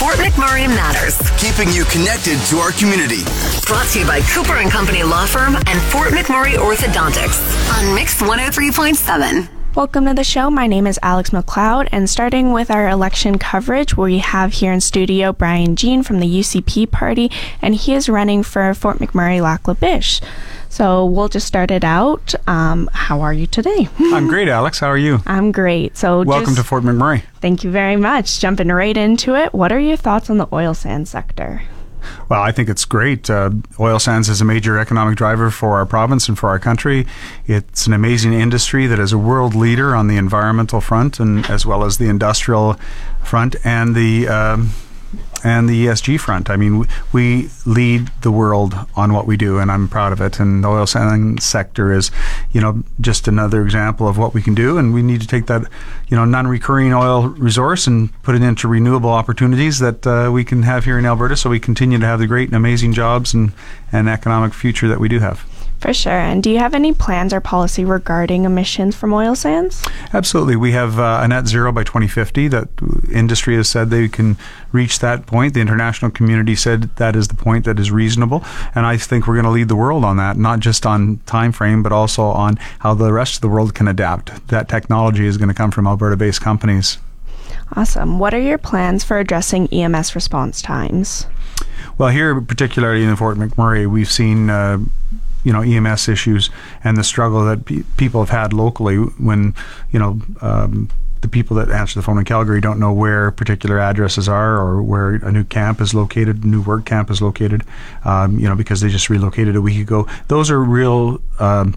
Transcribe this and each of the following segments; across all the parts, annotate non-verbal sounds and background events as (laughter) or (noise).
Fort McMurray Matters. Keeping you connected to our community. Brought to you by Cooper and Company Law Firm and Fort McMurray Orthodontics on Mix 103.7. Welcome to the show. My name is Alex McLeod, and starting with our election coverage, we have here in studio Brian Jean from the UCP party, and he is running for Fort McMurray Lac La Biche. So we'll just start it out. Um, how are you today? (laughs) I'm great, Alex. How are you? I'm great. So welcome just, to Fort McMurray. Thank you very much. Jumping right into it, what are your thoughts on the oil sands sector? Well, I think it's great. Uh, oil sands is a major economic driver for our province and for our country. It's an amazing industry that is a world leader on the environmental front and as well as the industrial front and the um, and the ESG front. I mean, we lead the world on what we do, and I'm proud of it. And the oil sands sector is, you know, just another example of what we can do. And we need to take that, you know, non-recurring oil resource and put it into renewable opportunities that uh, we can have here in Alberta, so we continue to have the great and amazing jobs and and economic future that we do have. For sure. And do you have any plans or policy regarding emissions from oil sands? Absolutely. We have uh, a net zero by 2050 that industry has said they can reach that point. The international community said that is the point that is reasonable. And I think we're going to lead the world on that, not just on time frame, but also on how the rest of the world can adapt. That technology is going to come from Alberta based companies. Awesome. What are your plans for addressing EMS response times? Well, here, particularly in Fort McMurray, we've seen uh, you know EMS issues and the struggle that pe- people have had locally when you know um, the people that answer the phone in Calgary don't know where particular addresses are or where a new camp is located, new work camp is located, um, you know, because they just relocated a week ago. Those are real um,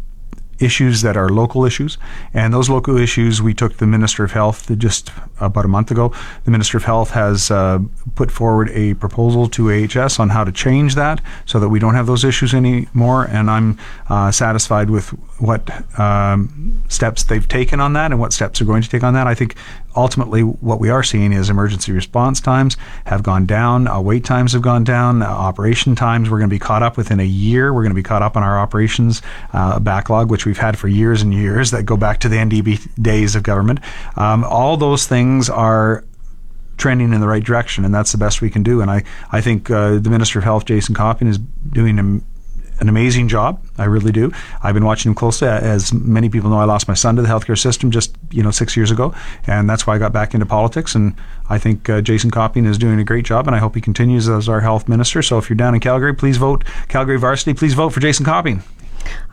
issues that are local issues. And those local issues, we took the Minister of Health just about a month ago. The Minister of Health has uh, put forward a proposal to AHS on how to change that so that we don't have those issues anymore. And I'm uh, satisfied with what um, steps they've taken on that and what steps they're going to take on that. I think ultimately what we are seeing is emergency response times have gone down, uh, wait times have gone down, uh, operation times we're going to be caught up within a year. We're going to be caught up on our operations uh, backlog, which we've had for years and years that go back to the NDP days of government. Um, all those things are trending in the right direction, and that's the best we can do. And I, I think uh, the Minister of Health, Jason Copping, is doing an amazing job. I really do. I've been watching him closely. As many people know, I lost my son to the healthcare system just you know six years ago, and that's why I got back into politics. And I think uh, Jason Copping is doing a great job, and I hope he continues as our health minister. So if you're down in Calgary, please vote Calgary Varsity. Please vote for Jason Copping.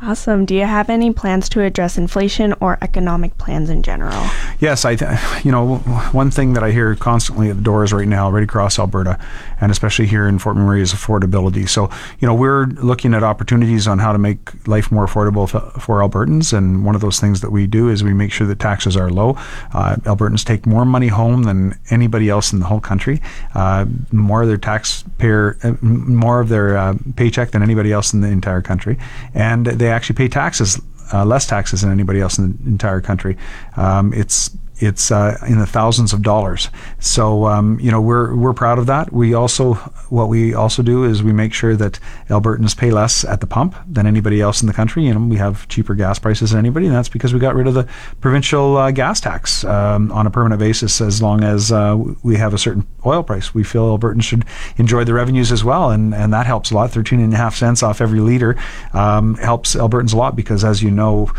Awesome. Do you have any plans to address inflation or economic plans in general? Yes, I, th- (sighs) you know, one thing that I hear constantly at the doors right now, right across Alberta, and especially here in Fort McMurray, is affordability. So, you know, we're looking at opportunities on how to make life more affordable f- for Albertans, and one of those things that we do is we make sure that taxes are low. Uh, Albertans take more money home than anybody else in the whole country. Uh, more of their taxpayer, uh, more of their uh, paycheck than anybody else in the entire country, and they actually pay taxes, uh, less taxes than anybody else in the entire country. Um, it's it's uh, in the thousands of dollars. So um, you know we're we're proud of that. We also what we also do is we make sure that Albertans pay less at the pump than anybody else in the country. You know we have cheaper gas prices than anybody, and that's because we got rid of the provincial uh, gas tax um, on a permanent basis. As long as uh, we have a certain oil price, we feel Albertans should enjoy the revenues as well, and and that helps a lot. Thirteen and a half cents off every liter um, helps Albertans a lot because, as you know,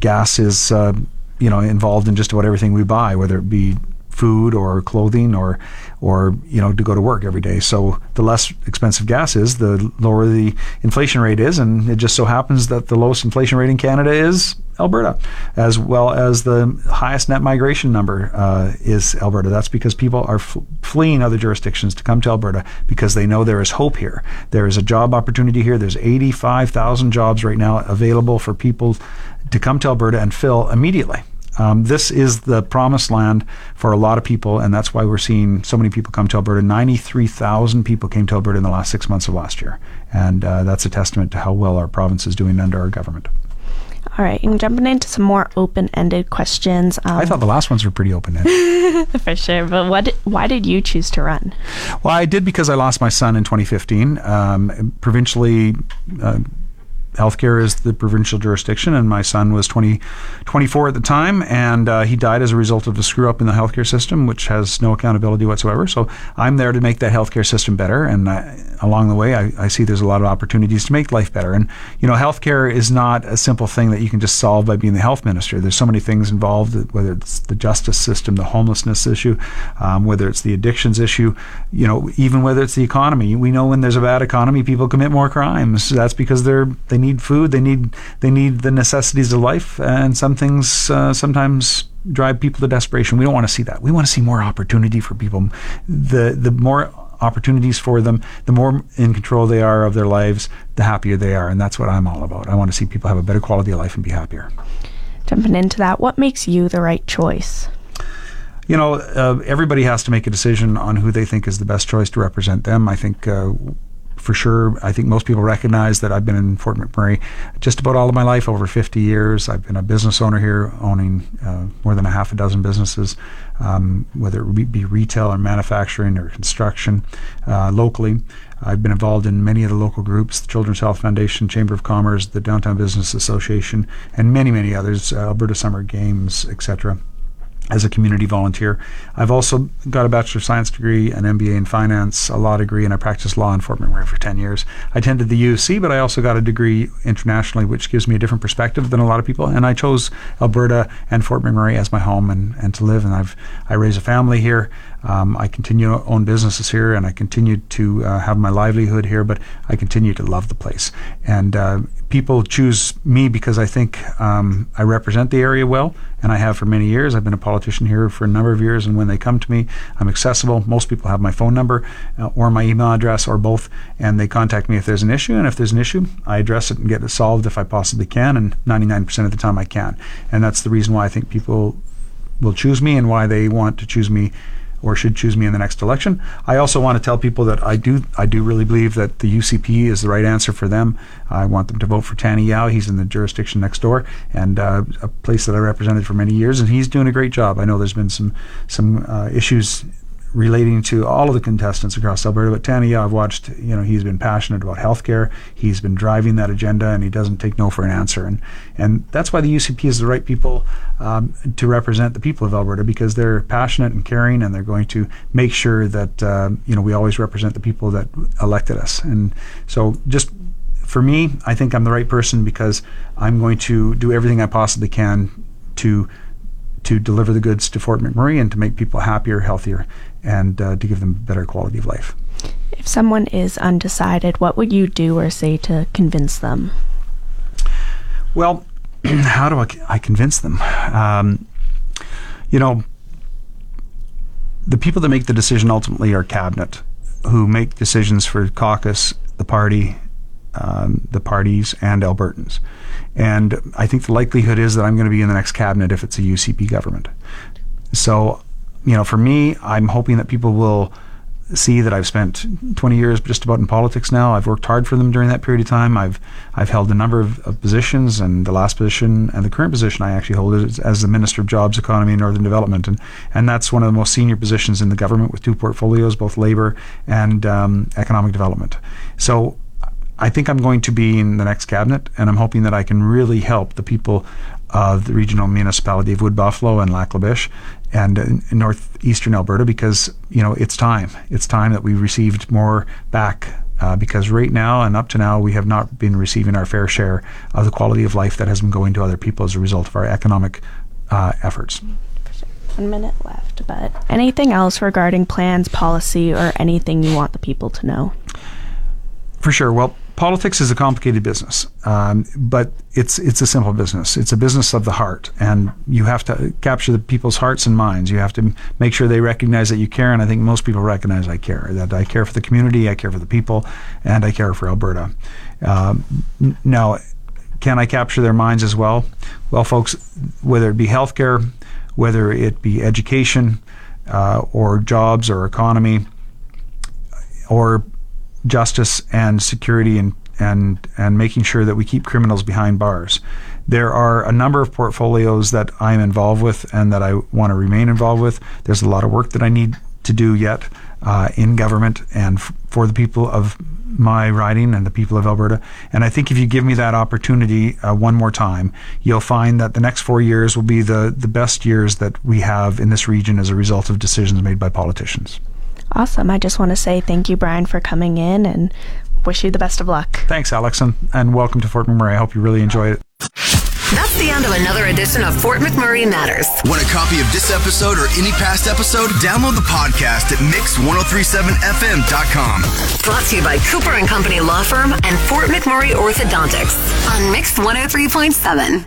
gas is uh, you know involved in just about everything we buy, whether it be food or clothing or or you know to go to work every day. So the less expensive gas is, the lower the inflation rate is, and it just so happens that the lowest inflation rate in Canada is Alberta, as well as the highest net migration number uh, is Alberta. That's because people are f- fleeing other jurisdictions to come to Alberta because they know there is hope here. There is a job opportunity here. There's 85,000 jobs right now available for people to come to Alberta and fill immediately. Um, this is the promised land for a lot of people, and that's why we're seeing so many people come to Alberta. 93,000 people came to Alberta in the last six months of last year. And uh, that's a testament to how well our province is doing under our government. All right, and jumping into some more open-ended questions. Um, I thought the last ones were pretty open-ended. (laughs) for sure, but what? Why did you choose to run? Well, I did because I lost my son in 2015. Um, provincially, uh, healthcare is the provincial jurisdiction, and my son was 20, 24 at the time, and uh, he died as a result of a screw up in the healthcare system, which has no accountability whatsoever. So I'm there to make that healthcare system better, and I, along the way, I, I, see there's a lot of opportunities to make life better. And you know, healthcare is not a simple thing that you can just solve by being the health minister. There's so many things involved, whether it's the justice system, the homelessness issue, um, whether it's the addictions issue, you know, even whether it's the economy. We know when there's a bad economy, people commit more crimes. That's because they're they need need food. They need they need the necessities of life, and some things uh, sometimes drive people to desperation. We don't want to see that. We want to see more opportunity for people. The the more opportunities for them, the more in control they are of their lives, the happier they are, and that's what I'm all about. I want to see people have a better quality of life and be happier. Jumping into that, what makes you the right choice? you know, uh, everybody has to make a decision on who they think is the best choice to represent them. I think uh, for sure. I think most people recognize that I've been in Fort McMurray just about all of my life, over 50 years. I've been a business owner here, owning uh, more than a half a dozen businesses, um, whether it be retail or manufacturing or construction uh, locally. I've been involved in many of the local groups, the Children's Health Foundation, Chamber of Commerce, the Downtown Business Association, and many, many others, uh, Alberta Summer Games, etc as a community volunteer. I've also got a Bachelor of Science degree, an MBA in finance, a law degree, and I practiced law in Fort McMurray for 10 years. I attended the UC, but I also got a degree internationally, which gives me a different perspective than a lot of people. And I chose Alberta and Fort McMurray as my home and, and to live. And I've I raise a family here. Um, I continue to own businesses here, and I continue to uh, have my livelihood here. But I continue to love the place. And uh, people choose me because I think um, I represent the area well, and I have for many years. I've been a politician here for a number of years, and when they come to me, I'm accessible. Most people have my phone number uh, or my email address or both, and they contact me if there's an issue. And if there's an issue, I address it and get it solved if I possibly can, and 99% of the time I can. And that's the reason why I think people will choose me and why they want to choose me or should choose me in the next election. I also want to tell people that I do I do really believe that the UCP is the right answer for them. I want them to vote for Tany Yao. He's in the jurisdiction next door and uh, a place that I represented for many years, and he's doing a great job. I know there's been some some uh, issues relating to all of the contestants across Alberta. But Tany, I've watched, you know, he's been passionate about healthcare. He's been driving that agenda, and he doesn't take no for an answer. And and that's why the UCP is the right people um, to represent the people of Alberta because they're passionate and caring, and they're going to make sure that uh, you know we always represent the people that elected us. And so just for me, I think I'm the right person because I'm going to do everything I possibly can to to deliver the goods to Fort McMurray and to make people happier, healthier, and uh, to give them better quality of life. If someone is undecided, what would you do or say to convince them? Well, (clears throat) how do I, I convince them? Um, you know, the people that make the decision ultimately are cabinet, who make decisions for caucus, the party, um, the parties, and Albertans. And I think the likelihood is that I'm going to be in the next cabinet if it's a UCP government. So, you know, for me, I'm hoping that people will see that I've spent 20 years just about in politics now. I've worked hard for them during that period of time. I've I've held a number of, of positions, and the last position and the current position I actually hold is as the Minister of Jobs, Economy, and Northern Development, and and that's one of the most senior positions in the government with two portfolios, both labor and um, economic development. So I think I'm going to be in the next cabinet, and I'm hoping that I can really help the people of the regional municipality of Wood Buffalo and Lac La Biche and in northeastern Alberta because you know it's time. It's time that we received more back uh, because right now and up to now we have not been receiving our fair share of the quality of life that has been going to other people as a result of our economic uh, efforts. One minute left, but anything else regarding plans, policy, or anything you want the people to know? For sure. Well, politics is a complicated business, um, but it's it's a simple business. It's a business of the heart, and you have to capture the people's hearts and minds. You have to make sure they recognize that you care, and I think most people recognize I care. That I care for the community, I care for the people, and I care for Alberta. Um, now, can I capture their minds as well? Well, folks, whether it be healthcare, whether it be education, uh, or jobs or economy, or justice and security and, and, and making sure that we keep criminals behind bars. There are a number of portfolios that I'm involved with and that I want to remain involved with. There's a lot of work that I need to do yet uh, in government and f- for the people of my riding and the people of Alberta. And I think if you give me that opportunity uh, one more time, you'll find that the next four years will be the, the best years that we have in this region as a result of decisions made by politicians. Awesome. I just want to say thank you, Brian, for coming in and wish you the best of luck. Thanks, Alex, and, and welcome to Fort McMurray. I hope you really enjoyed it. That's the end of another edition of Fort McMurray Matters. Want a copy of this episode or any past episode? Download the podcast at mix1037fm.com. Brought to you by Cooper and Company Law Firm and Fort McMurray Orthodontics on Mix 103.7.